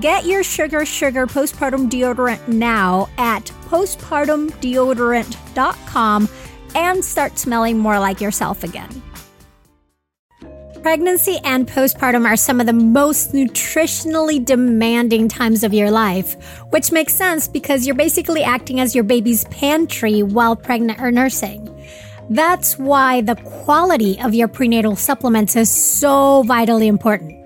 Get your Sugar Sugar postpartum deodorant now at postpartumdeodorant.com and start smelling more like yourself again. Pregnancy and postpartum are some of the most nutritionally demanding times of your life, which makes sense because you're basically acting as your baby's pantry while pregnant or nursing. That's why the quality of your prenatal supplements is so vitally important.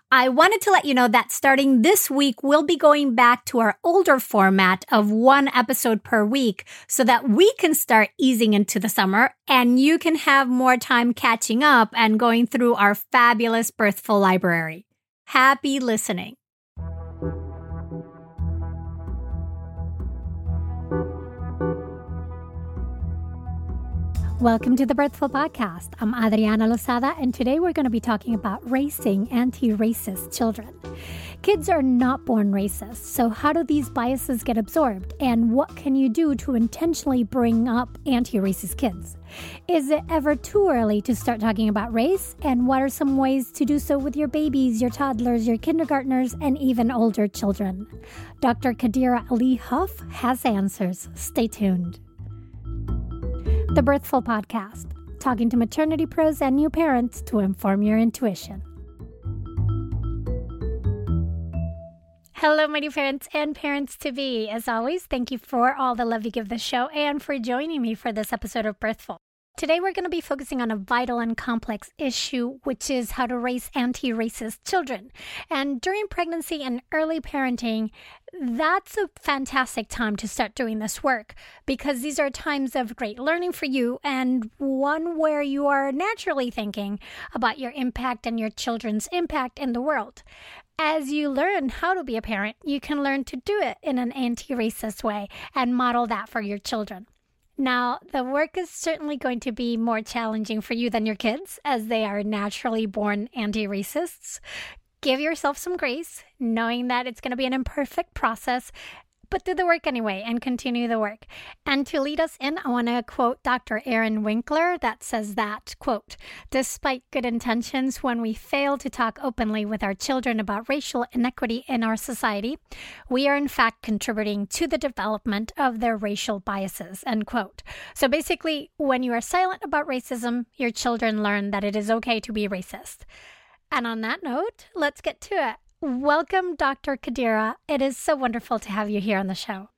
I wanted to let you know that starting this week, we'll be going back to our older format of one episode per week so that we can start easing into the summer and you can have more time catching up and going through our fabulous Birthful library. Happy listening. Welcome to the Birthful Podcast. I'm Adriana Lozada, and today we're going to be talking about racing anti racist children. Kids are not born racist, so how do these biases get absorbed, and what can you do to intentionally bring up anti racist kids? Is it ever too early to start talking about race, and what are some ways to do so with your babies, your toddlers, your kindergartners, and even older children? Dr. Qadira Ali Huff has answers. Stay tuned. The Birthful Podcast, talking to maternity pros and new parents to inform your intuition. Hello, my new parents and parents to be. As always, thank you for all the love you give the show and for joining me for this episode of Birthful. Today, we're going to be focusing on a vital and complex issue, which is how to raise anti racist children. And during pregnancy and early parenting, that's a fantastic time to start doing this work because these are times of great learning for you and one where you are naturally thinking about your impact and your children's impact in the world. As you learn how to be a parent, you can learn to do it in an anti racist way and model that for your children. Now, the work is certainly going to be more challenging for you than your kids, as they are naturally born anti racists. Give yourself some grace, knowing that it's going to be an imperfect process but do the work anyway and continue the work. And to lead us in, I want to quote Dr. Erin Winkler that says that, quote, despite good intentions, when we fail to talk openly with our children about racial inequity in our society, we are in fact contributing to the development of their racial biases, end quote. So basically, when you are silent about racism, your children learn that it is okay to be racist. And on that note, let's get to it. Welcome, Dr. Qadira. It is so wonderful to have you here on the show.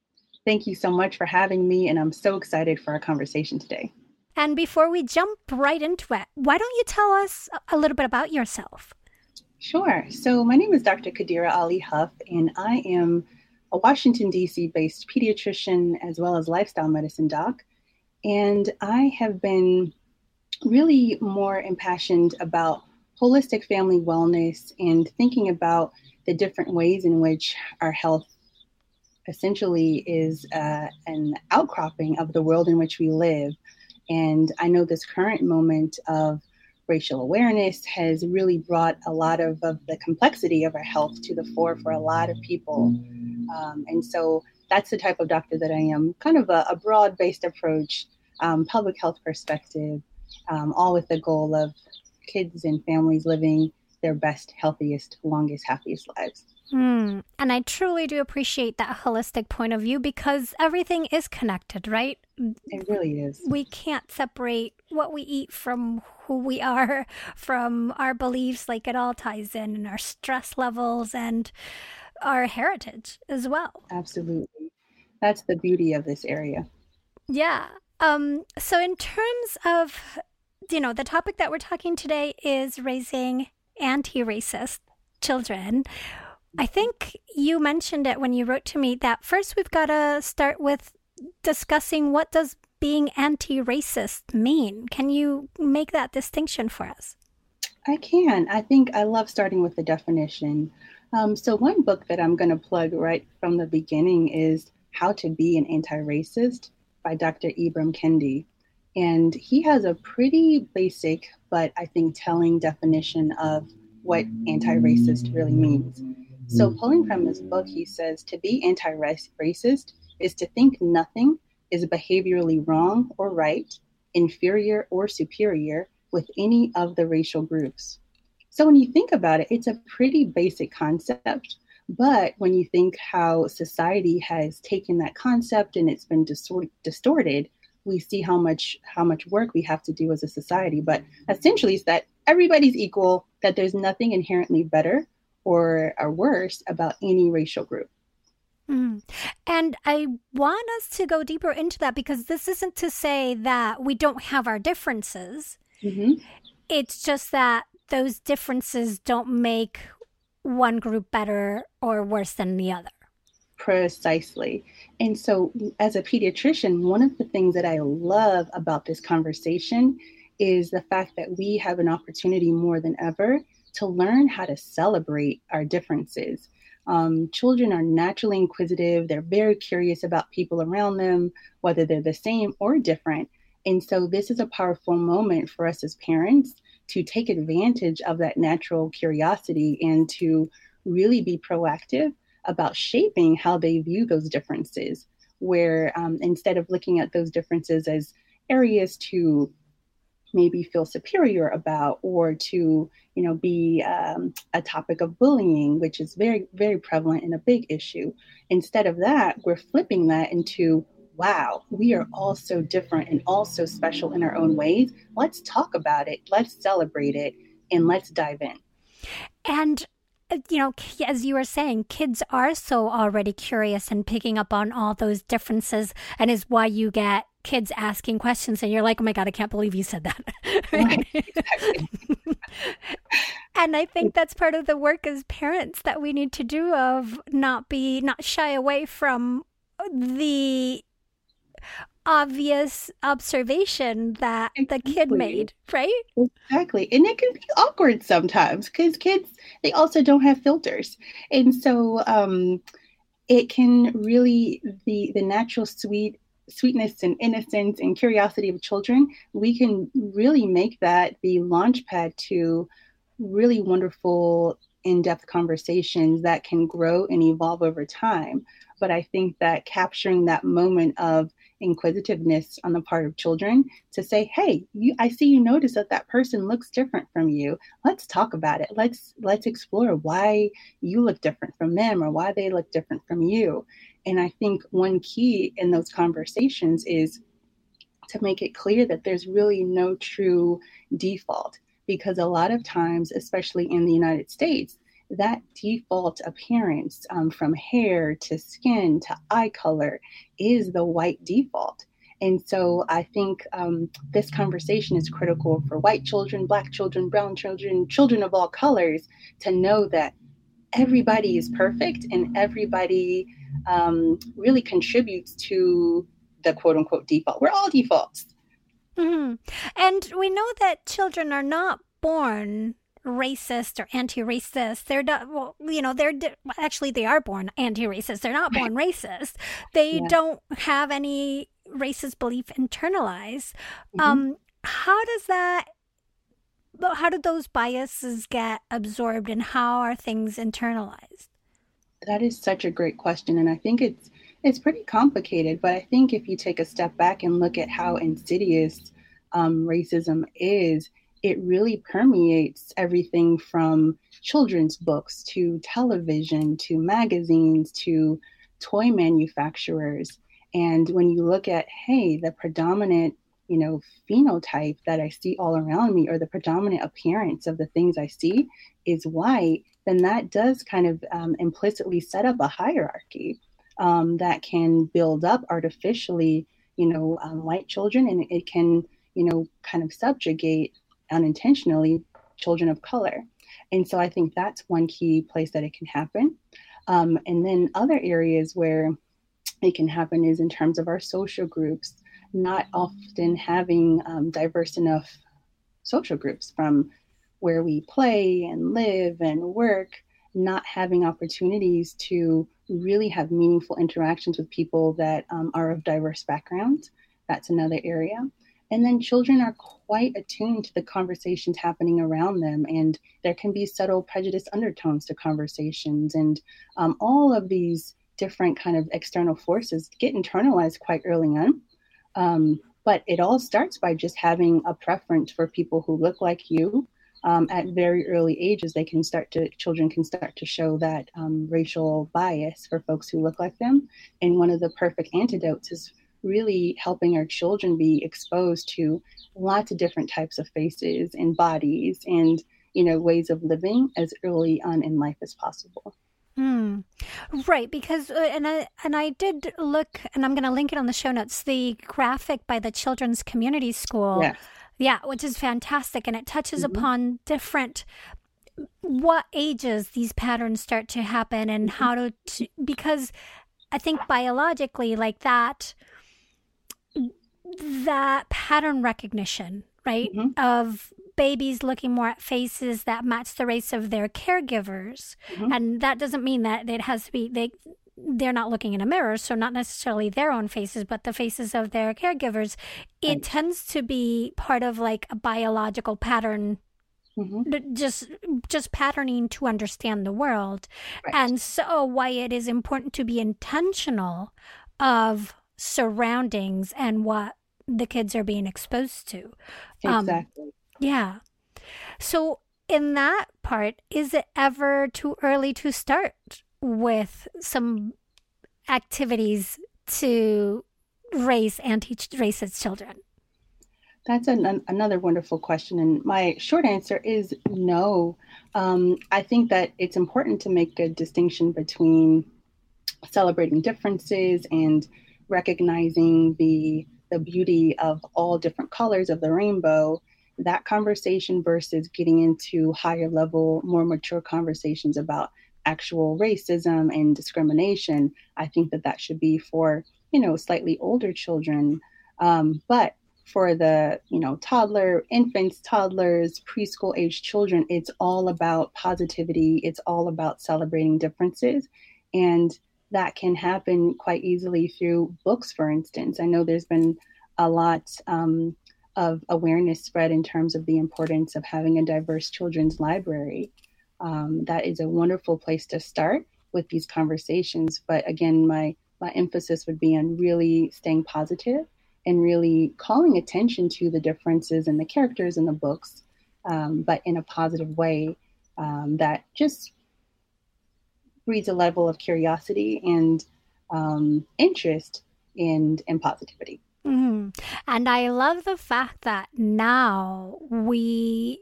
Thank you so much for having me, and I'm so excited for our conversation today. And before we jump right into it, why don't you tell us a little bit about yourself? Sure. So, my name is Dr. Qadira Ali Huff, and I am a Washington, D.C. based pediatrician as well as lifestyle medicine doc. And I have been really more impassioned about holistic family wellness and thinking about the different ways in which our health essentially is uh, an outcropping of the world in which we live. And I know this current moment of racial awareness has really brought a lot of, of the complexity of our health to the fore for a lot of people. Um, and so that's the type of doctor that I am kind of a, a broad based approach, um, public health perspective, um, all with the goal of kids and families living their best, healthiest, longest, happiest lives. Mm. And I truly do appreciate that holistic point of view because everything is connected, right? It really is. We can't separate what we eat from who we are, from our beliefs. Like it all ties in, and our stress levels and our heritage as well. Absolutely. That's the beauty of this area. Yeah. Um, so, in terms of you know, the topic that we're talking today is raising anti racist children. I think you mentioned it when you wrote to me that first we've got to start with discussing what does being anti-racist mean. Can you make that distinction for us? I can. I think I love starting with the definition. Um, so one book that I'm going to plug right from the beginning is How to Be an Anti-Racist by Dr. Ibram Kendi. And he has a pretty basic, but I think telling definition of what anti racist really means. So, pulling from his book, he says to be anti racist is to think nothing is behaviorally wrong or right, inferior or superior with any of the racial groups. So, when you think about it, it's a pretty basic concept. But when you think how society has taken that concept and it's been distorted, we see how much how much work we have to do as a society but essentially it's that everybody's equal that there's nothing inherently better or, or worse about any racial group mm. And I want us to go deeper into that because this isn't to say that we don't have our differences. Mm-hmm. It's just that those differences don't make one group better or worse than the other. Precisely. And so, as a pediatrician, one of the things that I love about this conversation is the fact that we have an opportunity more than ever to learn how to celebrate our differences. Um, children are naturally inquisitive, they're very curious about people around them, whether they're the same or different. And so, this is a powerful moment for us as parents to take advantage of that natural curiosity and to really be proactive about shaping how they view those differences, where um, instead of looking at those differences as areas to maybe feel superior about or to you know be um, a topic of bullying which is very very prevalent and a big issue instead of that we're flipping that into wow we are all so different and all so special in our own ways. Let's talk about it. Let's celebrate it and let's dive in. And Uh, you know, as you were saying, kids are so already curious and picking up on all those differences, and is why you get kids asking questions, and you're like, "Oh my god, I can't believe you said that." and I think that's part of the work as parents that we need to do of not be not shy away from the obvious observation that exactly. the kid made, right? Exactly. And it can be awkward sometimes because kids, they also don't have filters. And so um, it can really, the, the natural sweet sweetness and innocence and curiosity of children, we can really make that the launch pad to really wonderful in-depth conversations that can grow and evolve over time but i think that capturing that moment of inquisitiveness on the part of children to say hey you i see you notice that that person looks different from you. Let's talk about it. Let's let's explore why you look different from them or why they look different from you. And i think one key in those conversations is to make it clear that there's really no true default because a lot of times especially in the united states that default appearance um, from hair to skin to eye color is the white default. And so I think um, this conversation is critical for white children, black children, brown children, children of all colors to know that everybody is perfect and everybody um, really contributes to the quote unquote default. We're all defaults. Mm-hmm. And we know that children are not born racist or anti-racist. They're not, well, you know, they're actually they are born anti-racist. They're not born racist. They yeah. don't have any racist belief internalized. Mm-hmm. Um, how does that? How do those biases get absorbed, and how are things internalized? That is such a great question, and I think it's it's pretty complicated. But I think if you take a step back and look at how insidious um, racism is, it really permeates everything from children's books to television to magazines to toy manufacturers. And when you look at, hey, the predominant, you know, phenotype that I see all around me or the predominant appearance of the things I see is white, then that does kind of um, implicitly set up a hierarchy um, that can build up artificially, you know, um, white children and it can, you know, kind of subjugate unintentionally children of color. And so I think that's one key place that it can happen. Um, and then other areas where it can happen is in terms of our social groups, not often having um, diverse enough social groups from where we play and live and work, not having opportunities to really have meaningful interactions with people that um, are of diverse backgrounds. That's another area. And then children are quite attuned to the conversations happening around them, and there can be subtle prejudice undertones to conversations, and um, all of these different kind of external forces get internalized quite early on. Um, but it all starts by just having a preference for people who look like you. Um, at very early ages, they can start to children can start to show that um, racial bias for folks who look like them. And one of the perfect antidotes is really helping our children be exposed to lots of different types of faces and bodies and you know ways of living as early on in life as possible Hmm. Right, because uh, and I and I did look, and I'm going to link it on the show notes. The graphic by the Children's Community School, yeah, yeah which is fantastic, and it touches mm-hmm. upon different what ages these patterns start to happen and mm-hmm. how to, to because I think biologically, like that that pattern recognition, right? Mm-hmm. Of babies looking more at faces that match the race of their caregivers. Mm-hmm. And that doesn't mean that it has to be they they're not looking in a mirror, so not necessarily their own faces, but the faces of their caregivers. It right. tends to be part of like a biological pattern Mm-hmm. just just patterning to understand the world right. and so why it is important to be intentional of surroundings and what the kids are being exposed to. Um, exactly. Um, yeah. So, in that part, is it ever too early to start with some activities to raise anti racist children? That's an, another wonderful question. And my short answer is no. Um, I think that it's important to make a distinction between celebrating differences and recognizing the the beauty of all different colors of the rainbow that conversation versus getting into higher level more mature conversations about actual racism and discrimination i think that that should be for you know slightly older children. Um, but for the you know toddler infants toddlers preschool age children it's all about positivity. It's all about celebrating differences. And that can happen quite easily through books for instance. I know there's been a lot um, of awareness spread in terms of the importance of having a diverse children's library. Um, that is a wonderful place to start with these conversations but again my my emphasis would be on really staying positive and really calling attention to the differences in the characters in the books, um, but in a positive way um, that just breeds a level of curiosity and um, interest and, and positivity. Mm-hmm. And I love the fact that now we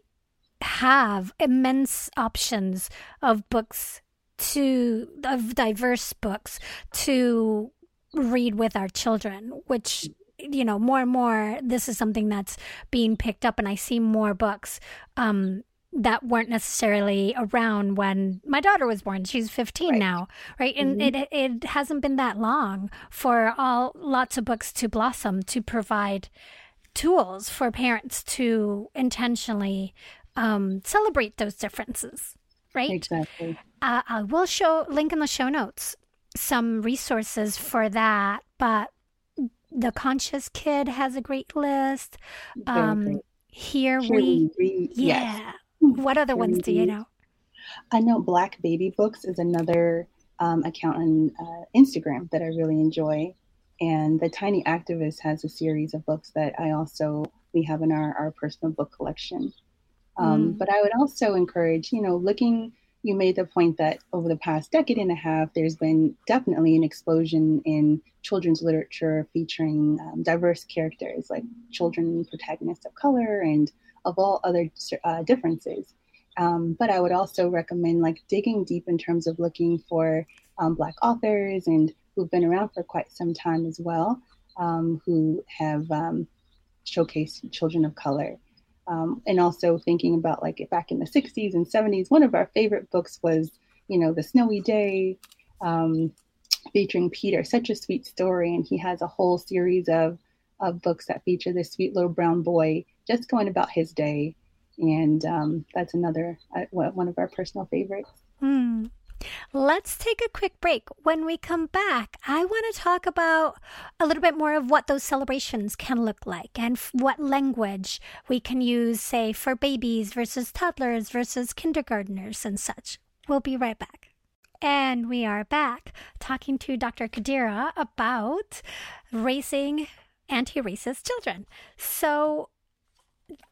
have immense options of books to of diverse books to read with our children which you know, more and more, this is something that's being picked up, and I see more books um, that weren't necessarily around when my daughter was born. She's 15 right. now, right? And mm-hmm. it it hasn't been that long for all lots of books to blossom to provide tools for parents to intentionally um, celebrate those differences, right? Exactly. Uh, I will show link in the show notes some resources for that, but the conscious kid has a great list. Um, here, here, we, we yeah. Yes. What other ones do you know? I know Black Baby Books is another um, account on uh, Instagram that I really enjoy, and the Tiny Activist has a series of books that I also we have in our our personal book collection. Um, mm. But I would also encourage, you know, looking you made the point that over the past decade and a half, there's been definitely an explosion in children's literature featuring um, diverse characters like children protagonists of color and of all other uh, differences. Um, but I would also recommend like digging deep in terms of looking for um, Black authors and who've been around for quite some time as well, um, who have um, showcased children of color. Um, and also thinking about like back in the 60s and 70s, one of our favorite books was, you know, The Snowy Day, um, featuring Peter, such a sweet story. And he has a whole series of, of books that feature this sweet little brown boy just going about his day. And um, that's another uh, one of our personal favorites. Mm. Let's take a quick break. When we come back, I want to talk about a little bit more of what those celebrations can look like and f- what language we can use, say, for babies versus toddlers versus kindergarteners and such. We'll be right back. And we are back talking to Dr. Qadira about raising anti racist children. So,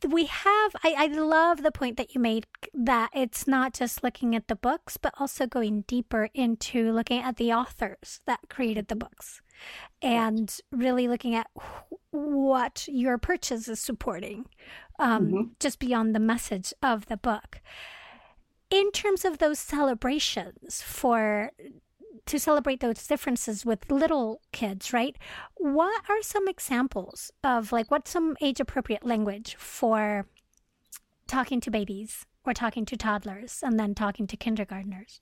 we have I, I love the point that you made that it's not just looking at the books but also going deeper into looking at the authors that created the books and really looking at what your purchase is supporting um, mm-hmm. just beyond the message of the book in terms of those celebrations for to celebrate those differences with little kids, right? What are some examples of like what's some age appropriate language for talking to babies or talking to toddlers and then talking to kindergartners?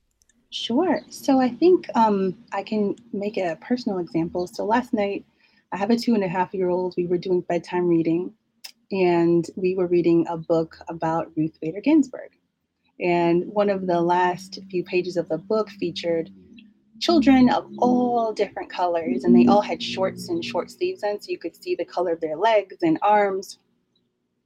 Sure. So I think um, I can make a personal example. So last night, I have a two and a half year old. We were doing bedtime reading, and we were reading a book about Ruth Bader Ginsburg. And one of the last few pages of the book featured children of all different colors, and they all had shorts and short sleeves on, so you could see the color of their legs and arms.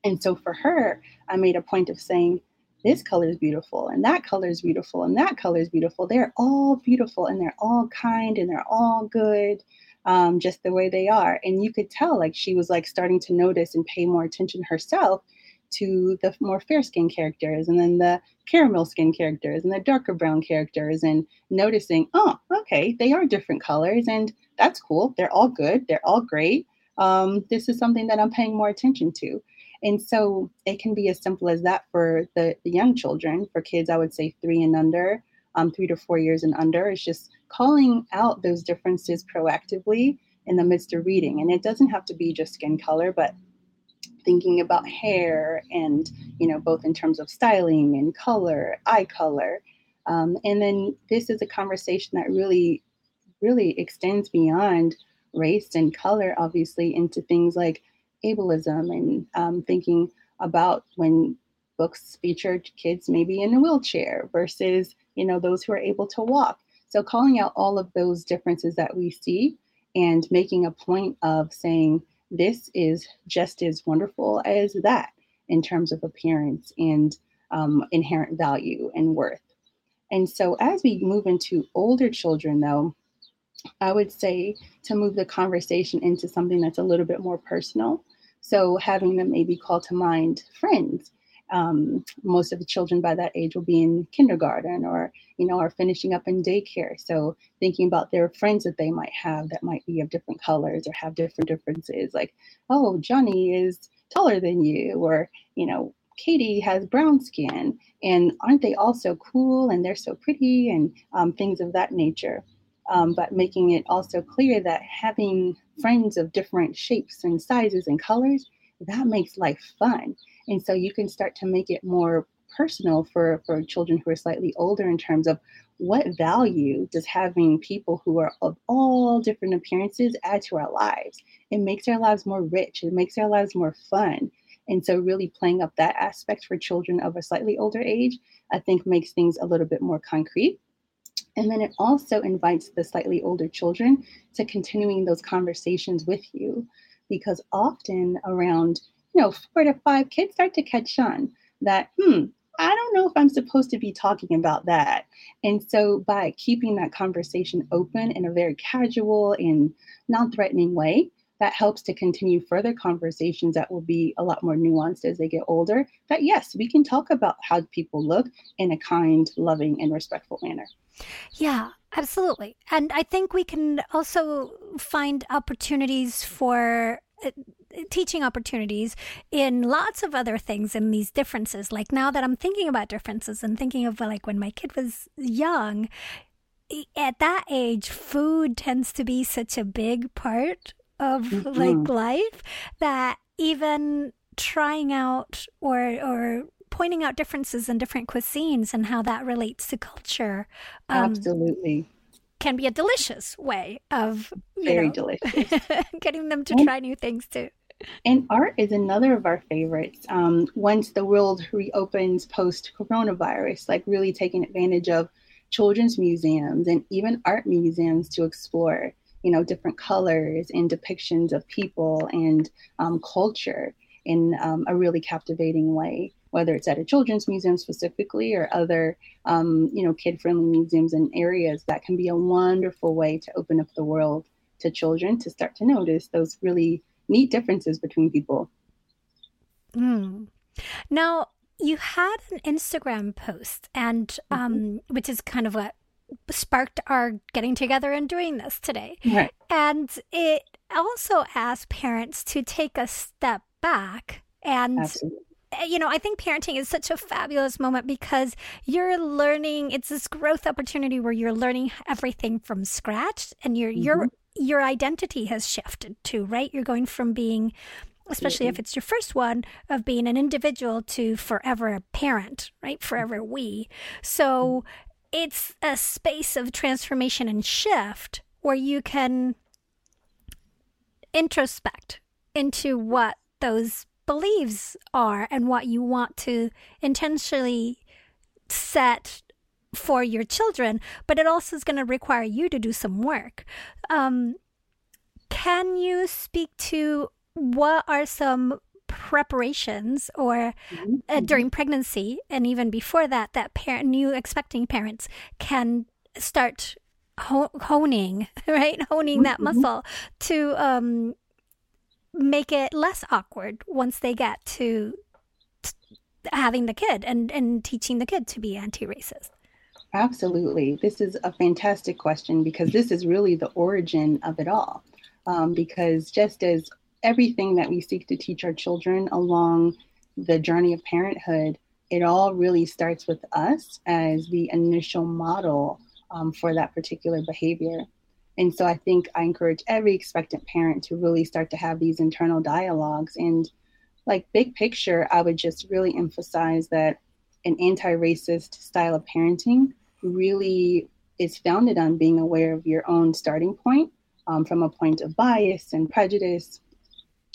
And so for her, I made a point of saying, this color is beautiful, and that color is beautiful, and that color is beautiful. They're all beautiful, and they're all kind, and they're all good, um, just the way they are. And you could tell, like, she was like starting to notice and pay more attention herself to the more fair skinned characters and then the caramel skin characters and the darker brown characters and noticing, oh, okay, they are different colors and that's cool. They're all good. They're all great. um, this is something that I'm paying more attention to. And so it can be as simple as that for the, the young children, for kids, I would say three and under, um, three to four years and under. It's just calling out those differences proactively in the midst of reading. And it doesn't have to be just skin color, but thinking about hair and, you know, both in terms of styling and color, eye color. Um, and then this is a conversation that really, really extends beyond race and color, obviously, into things like ableism and um, thinking about when books featured kids maybe in a wheelchair versus you know those who are able to walk so calling out all of those differences that we see and making a point of saying this is just as wonderful as that in terms of appearance and um, inherent value and worth and so as we move into older children though I would say to move the conversation into something that's a little bit more personal. So having them maybe call to mind friends. Um, most of the children by that age will be in kindergarten or you know are finishing up in daycare. So thinking about their friends that they might have that might be of different colors or have different differences like oh johnny is taller than you or you know katie has brown skin and aren't they all so cool and they're so pretty and um, things of that nature. Um, but making it also clear that having friends of different shapes and sizes and colors, that makes life fun. And so you can start to make it more personal for, for children who are slightly older in terms of what value does having people who are of all different appearances add to our lives? It makes our lives more rich, it makes our lives more fun. And so, really playing up that aspect for children of a slightly older age, I think makes things a little bit more concrete. And then it also invites the slightly older children to continuing those conversations with you because often around, you know, four to five kids start to catch on that, hmm, I don't know if I'm supposed to be talking about that. And so by keeping that conversation open in a very casual and non threatening way, that helps to continue further conversations that will be a lot more nuanced as they get older. That yes, we can talk about how people look in a kind, loving, and respectful manner. Yeah, absolutely. And I think we can also find opportunities for uh, teaching opportunities in lots of other things in these differences. Like now that I'm thinking about differences and thinking of like when my kid was young, at that age, food tends to be such a big part of mm-hmm. like life that even trying out or or pointing out differences in different cuisines and how that relates to culture. Um, Absolutely. Can be a delicious way of very know, delicious getting them to and, try new things too. And art is another of our favorites. Um, once the world reopens post coronavirus, like really taking advantage of children's museums and even art museums to explore, you know, different colors and depictions of people and um, culture in um, a really captivating way whether it's at a children's museum specifically or other, um, you know, kid-friendly museums and areas, that can be a wonderful way to open up the world to children to start to notice those really neat differences between people. Mm. Now, you had an Instagram post, and um, mm-hmm. which is kind of what sparked our getting together and doing this today. Right. And it also asked parents to take a step back and Absolutely. Eh, you know, I think parenting is such a fabulous moment because you're learning, it's this growth opportunity where you're learning everything from scratch and your mm-hmm. your your identity has shifted too, right? You're going from being especially mm-hmm. if it's your first one of being an individual to forever a parent, right? Forever we. So it's a space of transformation and shift where you can introspect into what those beliefs are and what you want to intentionally set for your children, but it also is going to require you to do some work. Um, can you speak to what are some preparations or mm-hmm. uh, during pregnancy and even before that that parent new expecting parents can start honing right honing that mm-hmm. muscle to um, make it less awkward once they get to having the kid and, and teaching the kid to be anti-racist? Absolutely. This is a fantastic question because this is really the origin of it all. Um, because just as everything that we seek to teach our children along the journey of parenthood, it all really starts with us as the initial model um, for that particular behavior. And so I think I encourage every expectant parent to really start to have these internal dialogues. And like big picture, I would just really emphasize that an anti racist style of parenting really is founded on being aware of your own starting point um, from a point of bias and prejudice.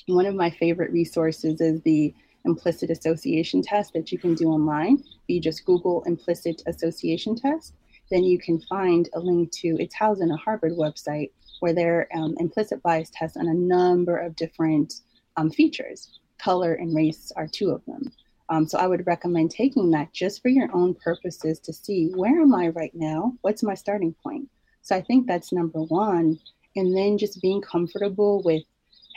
One of my favorite resources is the implicit association test that you can do online. You just Google implicit association test, then you can find a link to it's housed in a Harvard website where there are um, implicit bias tests on a number of different um, features. Color and race are two of them. Um, so I would recommend taking that just for your own purposes to see where am I right now? What's my starting point? So I think that's number one. And then just being comfortable with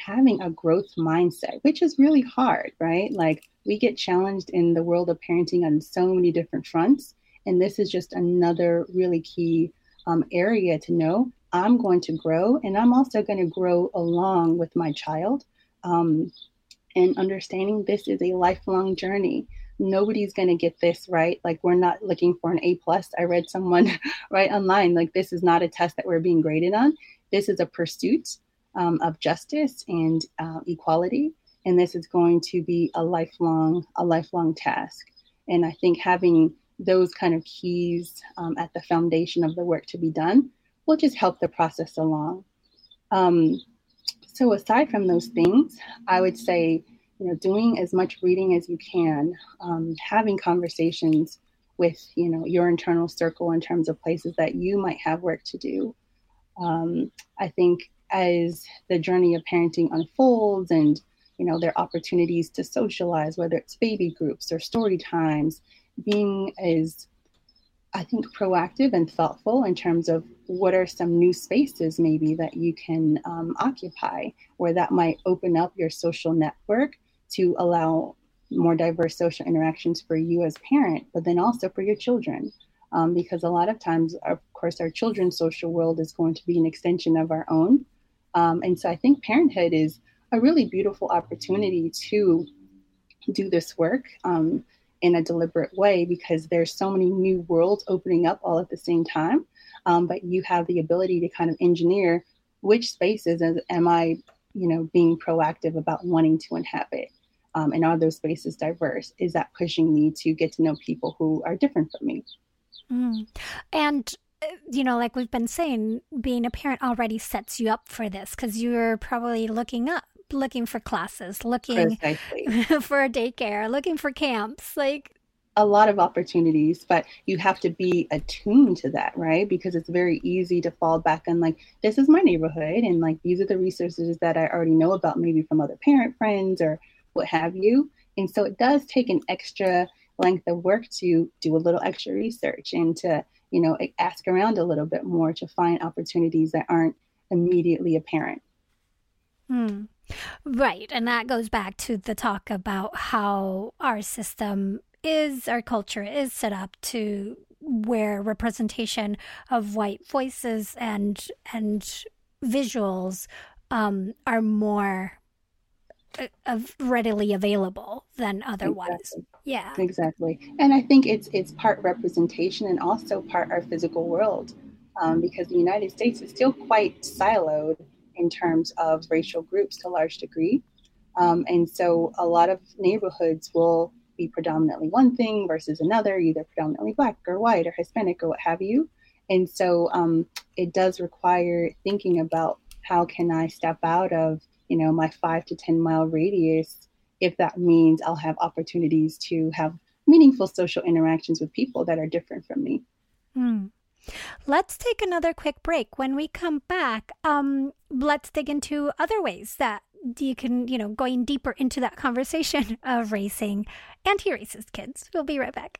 having a growth mindset, which is really hard, right? Like we get challenged in the world of parenting on so many different fronts. And this is just another really key um, area to know. I'm going to grow and I'm also going to grow along with my child. Um, and understanding this is a lifelong journey. Nobody's going to get this right. Like we're not looking for an a plus. I read someone right online like this is not a test that we're being graded on. This is a pursuit um, of justice and uh, equality and this is going to be a lifelong a lifelong task. And i think having those kind of keys um, at the foundation of the work to be done will just help the process along um, so aside from those things, I would say, you know, doing as much reading as you can, um, having conversations with, you know, your internal circle in terms of places that you might have work to do. Um, I think as the journey of parenting unfolds and you know their opportunities to socialize whether it's baby groups or story times being as I think, proactive and thoughtful in terms of what are some new spaces maybe that you can um, occupy, where that might open up your social network to allow more diverse social interactions for you as parent, but then also for your children. Um, because a lot of times, of course, our children's social world is going to be an extension of our own. Um, and so I think parenthood is a really beautiful opportunity to do this work. Um, in a deliberate way because there's so many new worlds opening up all at the same time. Um, but you have the ability to kind of engineer which spaces am I, you know, being proactive about wanting to inhabit. Um, and are those spaces diverse? Is that pushing me to get to know people who are different from me? Mm. And uh, you know, like we've been saying, being a parent already sets you up for this because you're probably looking up looking for classes, looking for a daycare, looking for camps, like a lot of opportunities, but you have to be attuned to that, right? Because it's very easy to fall back on like, this is my neighborhood, and like these are the resources that I already know about, maybe from other parent friends or what have you. And so it does take an extra length of work to do a little extra research and to, you know, ask around a little bit more to find opportunities that aren't immediately apparent. Hmm. Right. And that goes back to the talk about how our system is, our culture is set up to where representation of white voices and and visuals um, are more uh, readily available than otherwise. Exactly. Yeah, exactly. And I think it's it's part representation and also part our physical world, um, because the United States is still quite siloed in terms of racial groups to a large degree. Um, and so a lot of neighborhoods will be predominantly one thing versus another, either predominantly black or white or Hispanic or what have you. And so um, it does require thinking about how can I step out of, you know, my five to 10 mile radius if that means I'll have opportunities to have meaningful social interactions with people that are different from me. Mm. Let's take another quick break. When we come back, um, let's dig into other ways that you can, you know, going deeper into that conversation of racing anti-racist kids. We'll be right back.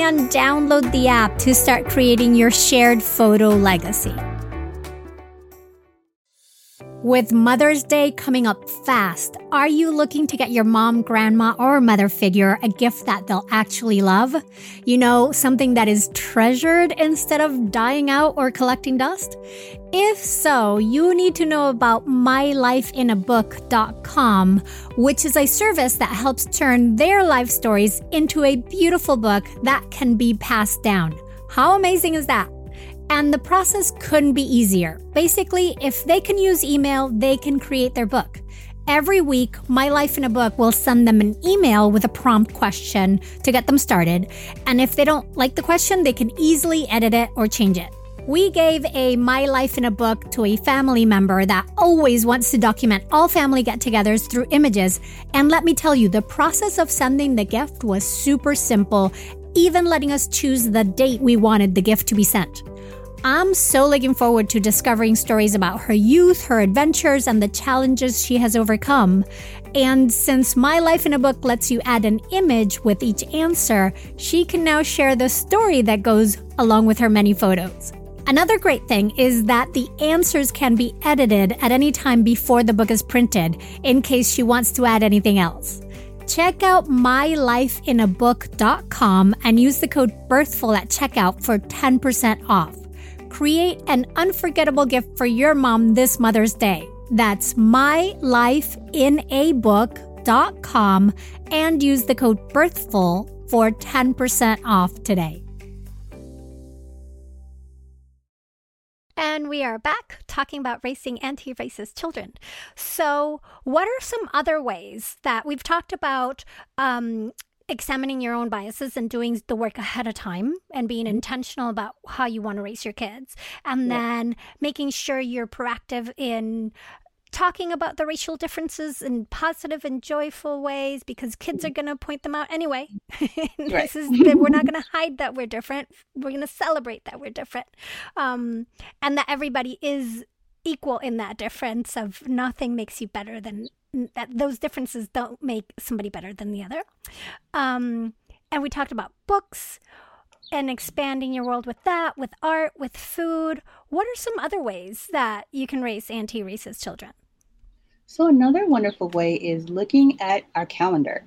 and download the app to start creating your shared photo legacy. With Mother's Day coming up fast, are you looking to get your mom, grandma, or mother figure a gift that they'll actually love? You know, something that is treasured instead of dying out or collecting dust? If so, you need to know about mylifeinabook.com, which is a service that helps turn their life stories into a beautiful book that can be passed down. How amazing is that? And the process couldn't be easier. Basically, if they can use email, they can create their book. Every week, My Life in a Book will send them an email with a prompt question to get them started. And if they don't like the question, they can easily edit it or change it. We gave a My Life in a Book to a family member that always wants to document all family get togethers through images. And let me tell you, the process of sending the gift was super simple, even letting us choose the date we wanted the gift to be sent. I'm so looking forward to discovering stories about her youth, her adventures, and the challenges she has overcome. And since My Life in a Book lets you add an image with each answer, she can now share the story that goes along with her many photos. Another great thing is that the answers can be edited at any time before the book is printed, in case she wants to add anything else. Check out mylifeinabook.com and use the code BIRTHFUL at checkout for 10% off. Create an unforgettable gift for your mom this Mother's Day. That's mylifeinabook.com and use the code BIRTHFUL for 10% off today. And we are back talking about raising anti racist children. So, what are some other ways that we've talked about um, examining your own biases and doing the work ahead of time and being mm-hmm. intentional about how you want to raise your kids and yeah. then making sure you're proactive in talking about the racial differences in positive and joyful ways because kids are going to point them out anyway. this is we're not going to hide that we're different. We're going to celebrate that we're different, um, and that everybody is equal in that difference of nothing makes you better than that those differences don't make somebody better than the other. Um, and we talked about books and expanding your world with that, with art, with food. What are some other ways that you can raise anti racist children? So, another wonderful way is looking at our calendar.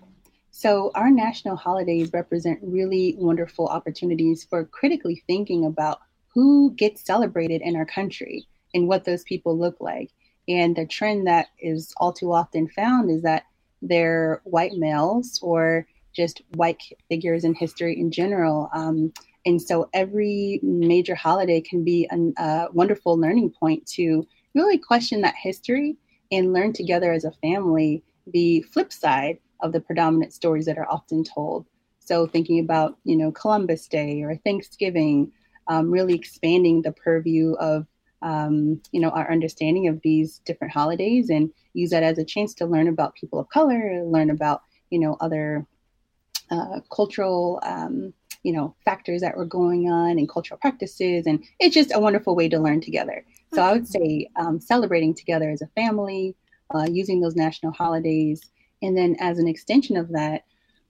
So, our national holidays represent really wonderful opportunities for critically thinking about who gets celebrated in our country and what those people look like. And the trend that is all too often found is that they're white males or just white figures in history in general. Um, and so every major holiday can be a, a wonderful learning point to really question that history and learn together as a family the flip side of the predominant stories that are often told. So thinking about, you know, Columbus Day or Thanksgiving, um, really expanding the purview of um, you know, our understanding of these different holidays and use that as a chance to learn about people of color, learn about, you know, other uh, cultural, um, you know, factors that were going on and cultural practices. And it's just a wonderful way to learn together. So I would say um, celebrating together as a family, uh, using those national holidays. And then, as an extension of that,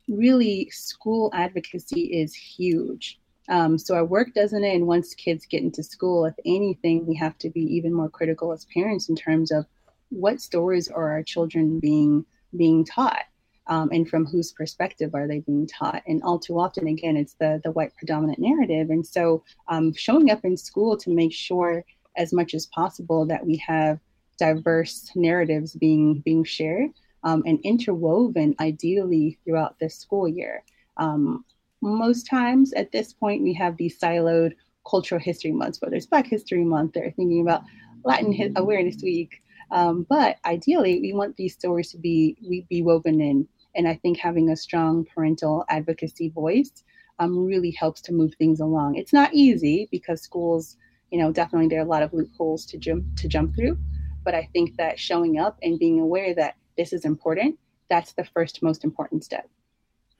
really school advocacy is huge. Um, so our work doesn't end once kids get into school. If anything, we have to be even more critical as parents in terms of what stories are our children being being taught, um, and from whose perspective are they being taught? And all too often, again, it's the the white predominant narrative. And so, um, showing up in school to make sure as much as possible that we have diverse narratives being being shared um, and interwoven ideally throughout the school year. Um, most times at this point, we have these siloed cultural history months, whether it's Black History Month, they're thinking about Latin Awareness Week. Um, but ideally, we want these stories to be we be woven in. And I think having a strong parental advocacy voice um, really helps to move things along. It's not easy because schools, you know, definitely there are a lot of loopholes to jump to jump through. But I think that showing up and being aware that this is important, that's the first most important step.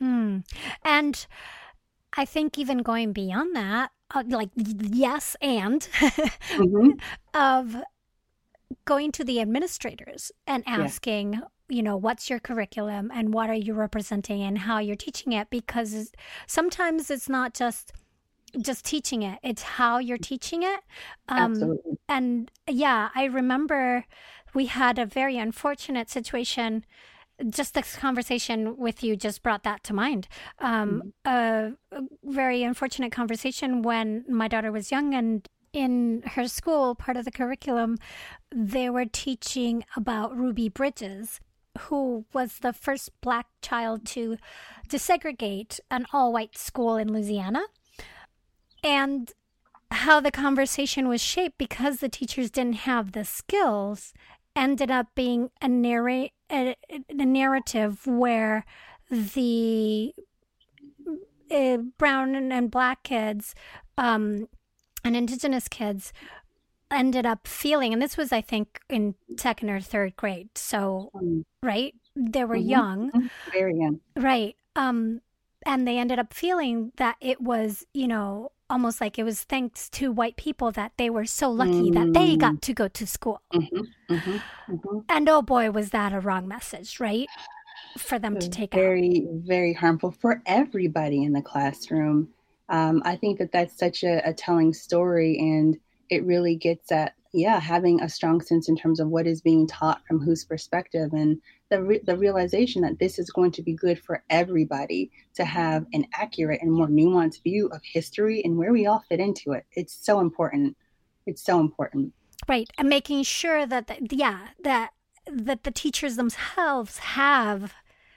Mm. And I think even going beyond that, uh, like yes, and mm-hmm. of going to the administrators and asking, yeah. you know, what's your curriculum and what are you representing and how you're teaching it, because sometimes it's not just just teaching it it's how you're teaching it um, Absolutely. and yeah i remember we had a very unfortunate situation just this conversation with you just brought that to mind. Um, mm-hmm. a, a, very unfortunate conversation when my daughter was young and in her school, part of the curriculum, they were teaching about Ruby Bridges, who was the first black child to desegregate an all white school in Louisiana. And how the conversation was shaped because the teachers didn't have the skills ended up being a narrate a, a narrative where the uh, brown and black kids um, and indigenous kids ended up feeling and this was i think in second or third grade so right they were mm-hmm. young mm-hmm. very young right um and they ended up feeling that it was you know almost like it was thanks to white people that they were so lucky mm. that they got mm. to go to school. Mm-hmm, mm-hmm, mm-hmm. And oh boy, was that a wrong message, right? For them to take very, out. very harmful for everybody in the classroom. Um, I think that that's such a, a telling story, and it really gets at yeah having a strong sense in terms of what is being taught from whose perspective and the, re- the realization that this is going to be good for everybody to have an accurate and more nuanced view of history and where we all fit into it. It's so important. It's so important. Right. And making sure that, the, yeah, that, that the teachers themselves have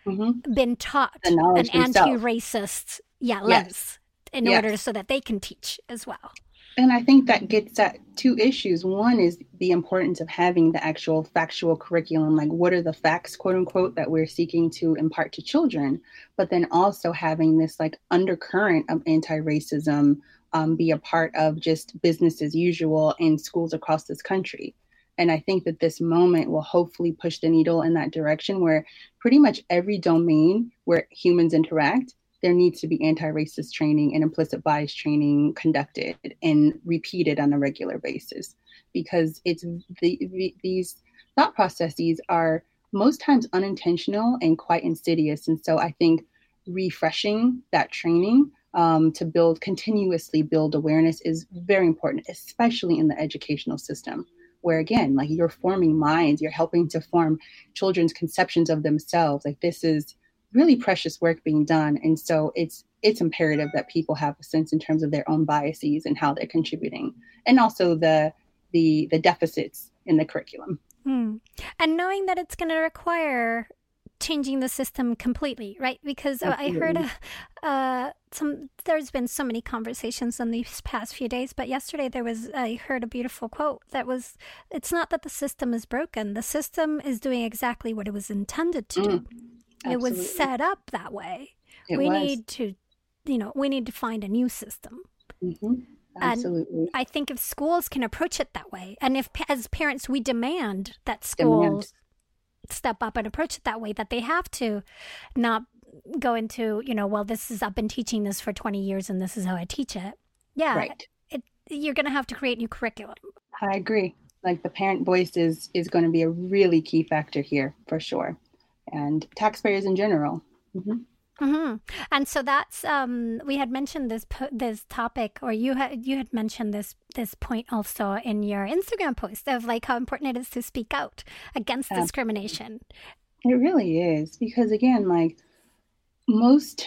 mm-hmm. been taught an anti racist yeah, lens yes. in yes. order so that they can teach as well. And I think that gets at two issues. One is the importance of having the actual factual curriculum, like what are the facts, quote unquote, that we're seeking to impart to children, but then also having this like undercurrent of anti racism um, be a part of just business as usual in schools across this country. And I think that this moment will hopefully push the needle in that direction where pretty much every domain where humans interact there needs to be anti-racist training and implicit bias training conducted and repeated on a regular basis because it's the, the, these thought processes are most times unintentional and quite insidious. And so i think refreshing that training um, to build continuously build awareness is very important especially in the educational system where again like you're forming minds you're helping to form children's conceptions of themselves. Like this is really precious work being done and so it's it's imperative that people have a sense in terms of their own biases and how they're contributing and also the the the deficits in the curriculum hmm. and knowing that it's going to require changing the system completely right because Absolutely. i heard uh, uh, some there's been so many conversations in these past few days but yesterday there was i heard a beautiful quote that was it's not that the system is broken the system is doing exactly what it was intended to mm. do Absolutely. It was set up that way. It we was. need to, you know, we need to find a new system. Mm-hmm. Absolutely. And I think if schools can approach it that way, and if as parents we demand that schools demand. step up and approach it that way, that they have to not go into, you know, well, this is I've been teaching this for twenty years, and this is how I teach it. Yeah, right. It, you're going to have to create new curriculum. I agree. like the parent voice is is going to be a really key factor here for sure and taxpayers in general mm-hmm. Mm-hmm. And so that's um, we had mentioned this this topic, or you had you had mentioned this this point also in your Instagram post of like how important it is to speak out against yeah. discrimination. It really is because again, like most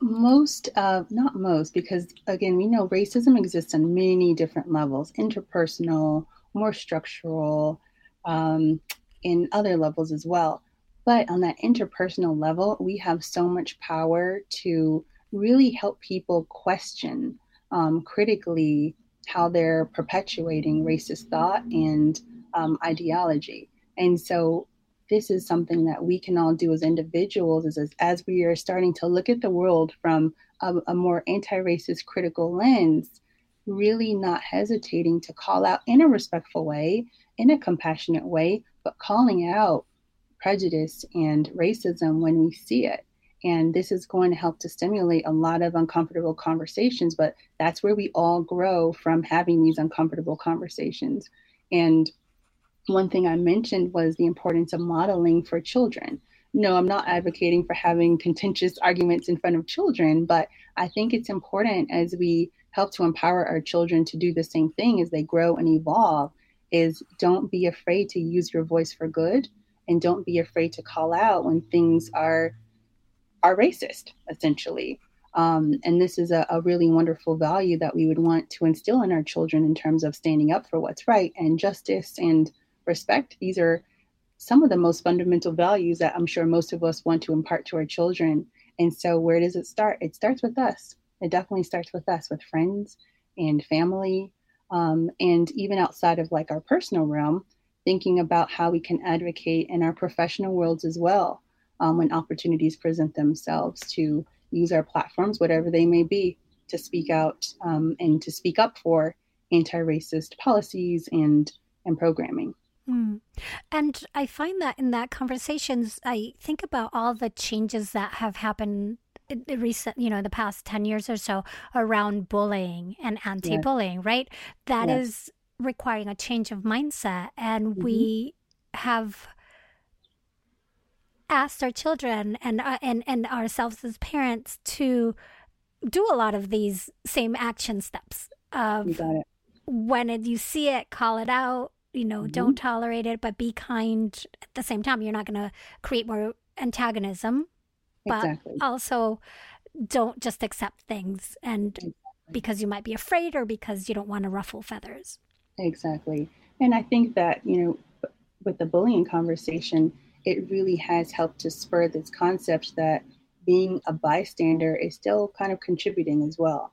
most of not most because again we know racism exists on many different levels interpersonal more structural um, in other levels as well but on that interpersonal level, we have so much power to really help people question um, critically how they're perpetuating racist thought and um, ideology. And so, this is something that we can all do as individuals as, as we are starting to look at the world from a, a more anti racist critical lens, really not hesitating to call out in a respectful way, in a compassionate way, but calling out prejudice and racism when we see it. And this is going to help to stimulate a lot of uncomfortable conversations, but that's where we all grow from having these uncomfortable conversations. And one thing I mentioned was the importance of modeling for children. No, I'm not advocating for having contentious arguments in front of children, but I think it's important as we help to empower our children to do the same thing as they grow and evolve is don't be afraid to use your voice for good and don't be afraid to call out when things are are racist essentially. Um, and this is a, a, really wonderful value that we would want to instill in our children in terms of standing up for what's right and justice and respect. These are some of the most fundamental values that i'm sure most of us want to impart to our children. And so where does it start? It starts with us. It definitely starts with us with friends and family um, and even outside of like our personal realm thinking about how we can advocate in our professional worlds as well um, when opportunities present themselves to use our platforms, whatever they may be, to speak out um, and to speak up for anti-racist policies and and programming. Mm. And I find that in that conversations, I think about all the changes that have happened in recent, you know, the past 10 years or so around bullying and anti-bullying, yes. right? That yes. is requiring a change of mindset and mm-hmm. we have asked our children and uh, and and ourselves as parents to do a lot of these same action steps of when it, you see it call it out you know mm-hmm. don't tolerate it but be kind at the same time you're not going to create more antagonism but exactly. also don't just accept things and exactly. because you might be afraid or because you don't want to ruffle feathers Exactly. And I think that, you know, with the bullying conversation, it really has helped to spur this concept that being a bystander is still kind of contributing as well.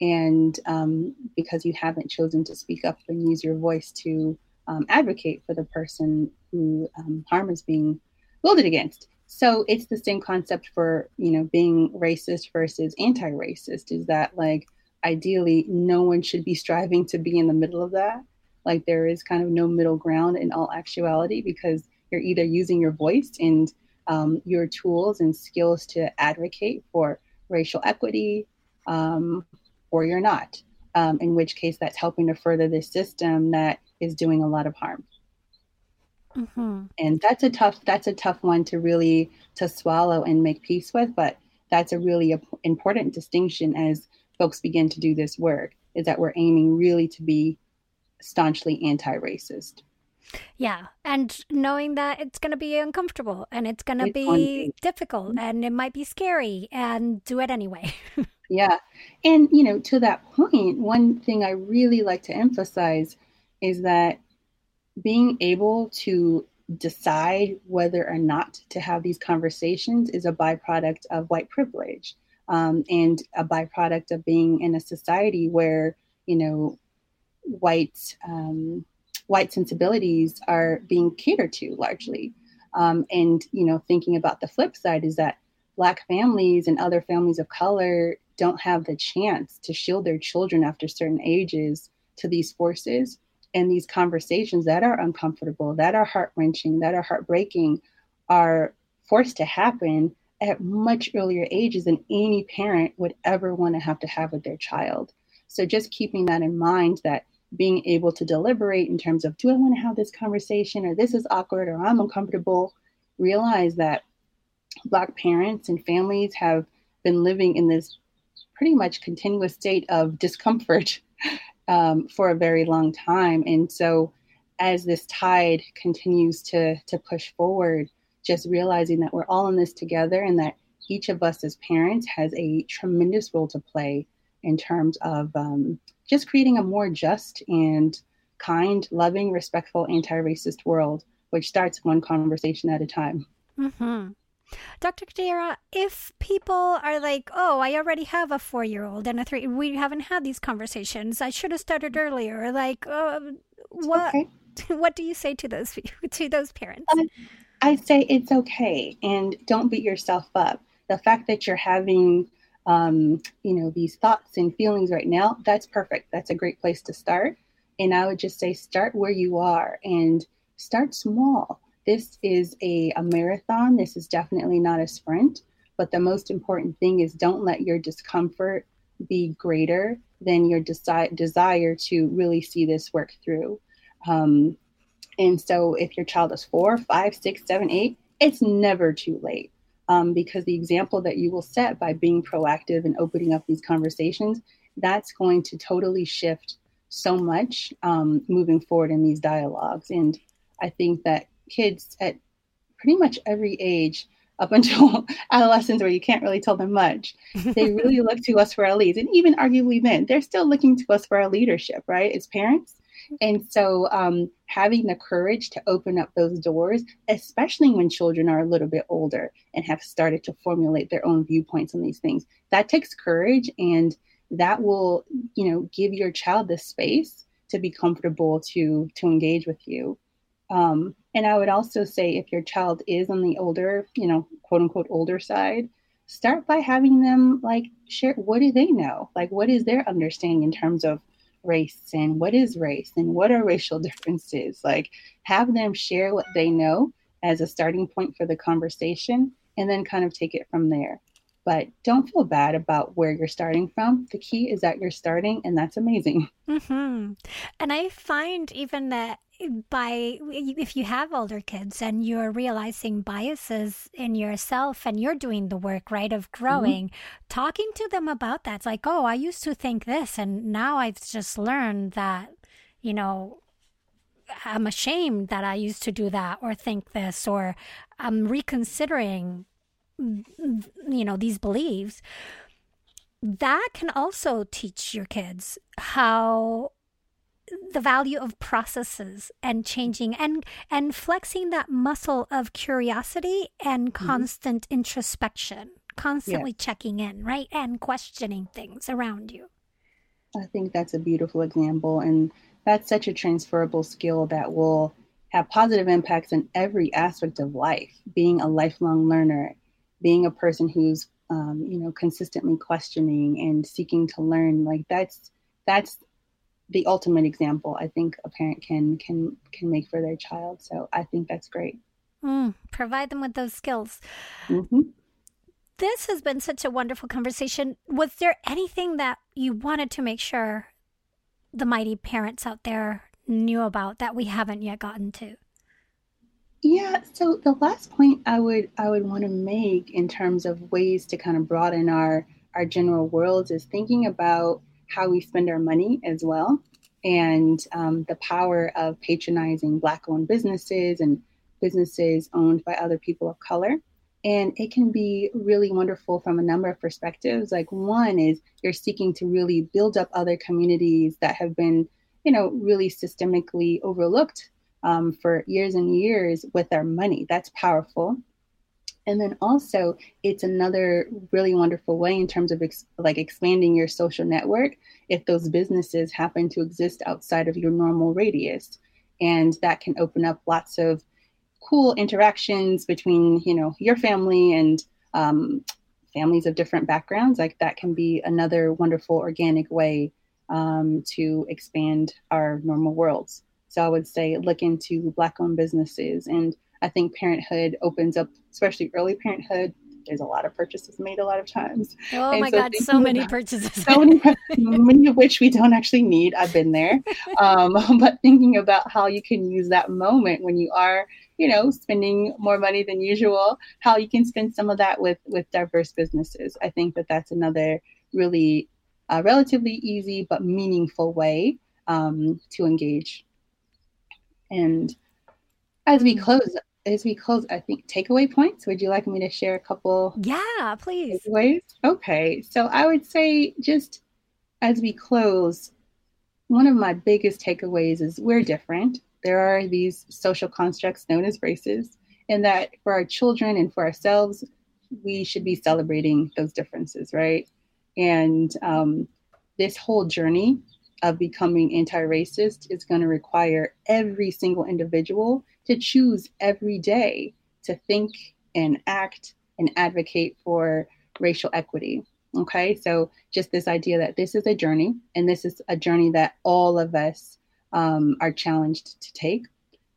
And um, because you haven't chosen to speak up and use your voice to um, advocate for the person who um, harm is being wielded against. So it's the same concept for, you know, being racist versus anti racist is that like ideally no one should be striving to be in the middle of that like there is kind of no middle ground in all actuality because you're either using your voice and um, your tools and skills to advocate for racial equity um, or you're not um, in which case that's helping to further this system that is doing a lot of harm mm-hmm. and that's a tough that's a tough one to really to swallow and make peace with but that's a really important distinction as folks begin to do this work is that we're aiming really to be staunchly anti-racist. Yeah, and knowing that it's going to be uncomfortable and it's going to be difficult mm-hmm. and it might be scary and do it anyway. yeah. And you know, to that point, one thing I really like to emphasize is that being able to decide whether or not to have these conversations is a byproduct of white privilege um, and a byproduct of being in a society where you know white um, white sensibilities are being catered to largely. Um, and you know thinking about the flip side is that black families and other families of color don't have the chance to shield their children after certain ages to these forces and these conversations that are uncomfortable that are heart-wrenching that are heartbreaking are forced to happen at much earlier ages than any parent would ever want to have to have with their child. So just keeping that in mind that being able to deliberate in terms of do I want to have this conversation or this is awkward or I'm uncomfortable, realize that Black parents and families have been living in this pretty much continuous state of discomfort um, for a very long time. And so, as this tide continues to, to push forward, just realizing that we're all in this together and that each of us as parents has a tremendous role to play in terms of um, just creating a more just and kind, loving, respectful, anti racist world, which starts one conversation at a time. Mm-hmm. Dr. Qadira, if people are like, oh, I already have a four year old and a three, we haven't had these conversations. I should have started earlier. Like, uh, what? Okay. What do you say to those to those parents? Um, I say it's okay, and don't beat yourself up. The fact that you're having, um, you know, these thoughts and feelings right now, that's perfect. That's a great place to start. And I would just say, start where you are and start small this is a, a marathon. This is definitely not a sprint. But the most important thing is don't let your discomfort be greater than your desi- desire to really see this work through. Um, and so if your child is four, five, six, seven, eight, it's never too late. Um, because the example that you will set by being proactive and opening up these conversations, that's going to totally shift so much um, moving forward in these dialogues. And I think that kids at pretty much every age up until adolescence where you can't really tell them much they really look to us for our leads and even arguably then they're still looking to us for our leadership right as parents and so um, having the courage to open up those doors especially when children are a little bit older and have started to formulate their own viewpoints on these things that takes courage and that will you know give your child the space to be comfortable to to engage with you um, and I would also say if your child is on the older, you know, quote unquote older side, start by having them like share what do they know? Like what is their understanding in terms of race and what is race and what are racial differences? Like have them share what they know as a starting point for the conversation and then kind of take it from there. But don't feel bad about where you're starting from. The key is that you're starting, and that's amazing. Mm-hmm. And I find even that by if you have older kids and you're realizing biases in yourself and you're doing the work right of mm-hmm. growing mm-hmm. talking to them about that it's like oh i used to think this and now i've just learned that you know i'm ashamed that i used to do that or think this or i'm reconsidering you know these beliefs that can also teach your kids how the value of processes and changing and and flexing that muscle of curiosity and mm-hmm. constant mm-hmm. introspection constantly yeah. checking in right and questioning things around you i think that's a beautiful example and that's such a transferable skill that will have positive impacts in every aspect of life being a lifelong learner being a person who's um, you know consistently questioning and seeking to learn like that's that's the ultimate example I think a parent can can can make for their child. So I think that's great. Mm, provide them with those skills. Mm-hmm. This has been such a wonderful conversation. Was there anything that you wanted to make sure the mighty parents out there knew about that we haven't yet gotten to? Yeah, so the last point I would I would want to make in terms of ways to kind of broaden our our general worlds is thinking about how we spend our money as well, and um, the power of patronizing Black owned businesses and businesses owned by other people of color. And it can be really wonderful from a number of perspectives. Like, one is you're seeking to really build up other communities that have been, you know, really systemically overlooked um, for years and years with our money. That's powerful. And then also, it's another really wonderful way in terms of ex- like expanding your social network if those businesses happen to exist outside of your normal radius. And that can open up lots of cool interactions between, you know, your family and um, families of different backgrounds. Like that can be another wonderful organic way um, to expand our normal worlds. So I would say look into Black owned businesses and I think parenthood opens up, especially early parenthood, there's a lot of purchases made a lot of times. Oh and my so God, so many purchases. so many, many of which we don't actually need. I've been there. Um, but thinking about how you can use that moment when you are, you know, spending more money than usual, how you can spend some of that with with diverse businesses. I think that that's another really uh, relatively easy but meaningful way um, to engage. And as we mm-hmm. close, as we close, I think takeaway points. Would you like me to share a couple? Yeah, please. Takeaways. Okay, so I would say just as we close, one of my biggest takeaways is we're different. There are these social constructs known as races, and that for our children and for ourselves, we should be celebrating those differences, right? And um, this whole journey of becoming anti racist is going to require every single individual to choose every day to think and act and advocate for racial equity. Okay, so just this idea that this is a journey and this is a journey that all of us um, are challenged to take,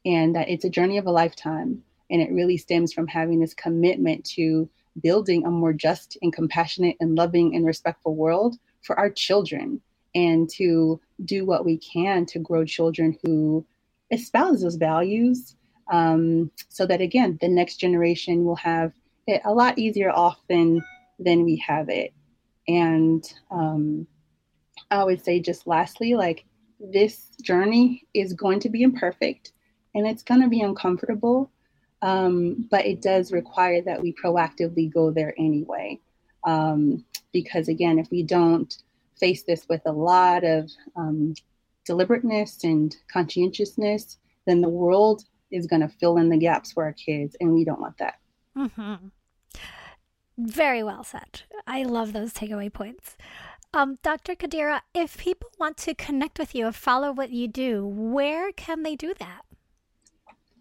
and that it's a journey of a lifetime. And it really stems from having this commitment to building a more just and compassionate and loving and respectful world for our children and to do what we can to grow children who espouse those values um, so that again the next generation will have it a lot easier off than than we have it. And um, i would say just lastly like this journey is going to be imperfect and it's going to be uncomfortable um, but it does require that we proactively go there anyway. Um, because again if we don't face this with a lot of um, deliberateness and conscientiousness, then the world is going to fill in the gaps for our kids, and we don't want that. Mm-hmm. Very well said. I love those takeaway points. Um, Dr. Qadira, if people want to connect with you or follow what you do, where can they do that?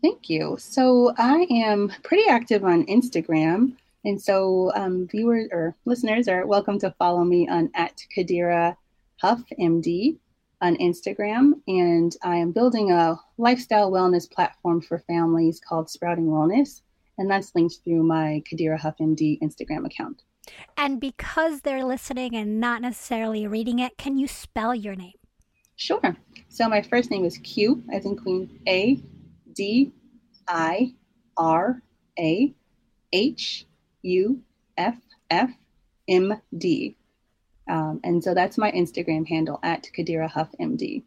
Thank you. So I am pretty active on Instagram. And so um, viewers or listeners are welcome to follow me on at Qadira Huff MD on Instagram. And I am building a lifestyle wellness platform for families called Sprouting Wellness. And that's linked through my Qadira Huff MD Instagram account. And because they're listening and not necessarily reading it, can you spell your name? Sure. So my first name is Q, as in Queen, A D I R A H U F F M D. Um, and so that's my Instagram handle at Qadira Huff MD.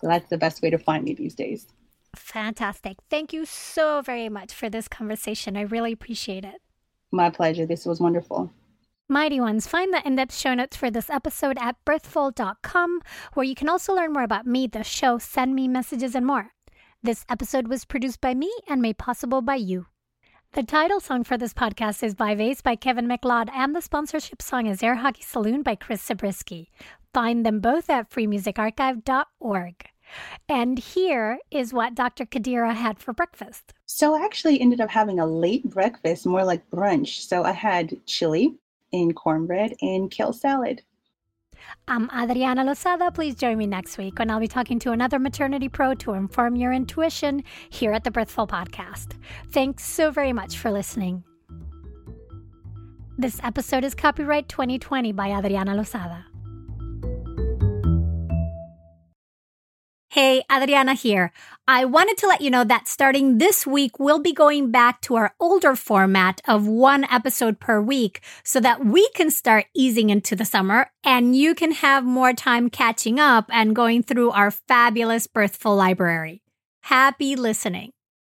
So that's the best way to find me these days. Fantastic. Thank you so very much for this conversation. I really appreciate it. My pleasure. This was wonderful. Mighty Ones, find the in depth show notes for this episode at birthful.com, where you can also learn more about me, the show, send me messages, and more. This episode was produced by me and made possible by you. The title song for this podcast is Vibe Ace by Kevin MacLeod, and the sponsorship song is Air Hockey Saloon by Chris Zabriskie. Find them both at freemusicarchive.org. And here is what Dr. Qadira had for breakfast. So I actually ended up having a late breakfast, more like brunch. So I had chili and cornbread and kale salad. I'm Adriana Lozada. Please join me next week when I'll be talking to another maternity pro to inform your intuition here at the Birthful Podcast. Thanks so very much for listening. This episode is copyright 2020 by Adriana Lozada. Hey, Adriana here. I wanted to let you know that starting this week, we'll be going back to our older format of one episode per week so that we can start easing into the summer and you can have more time catching up and going through our fabulous Birthful library. Happy listening.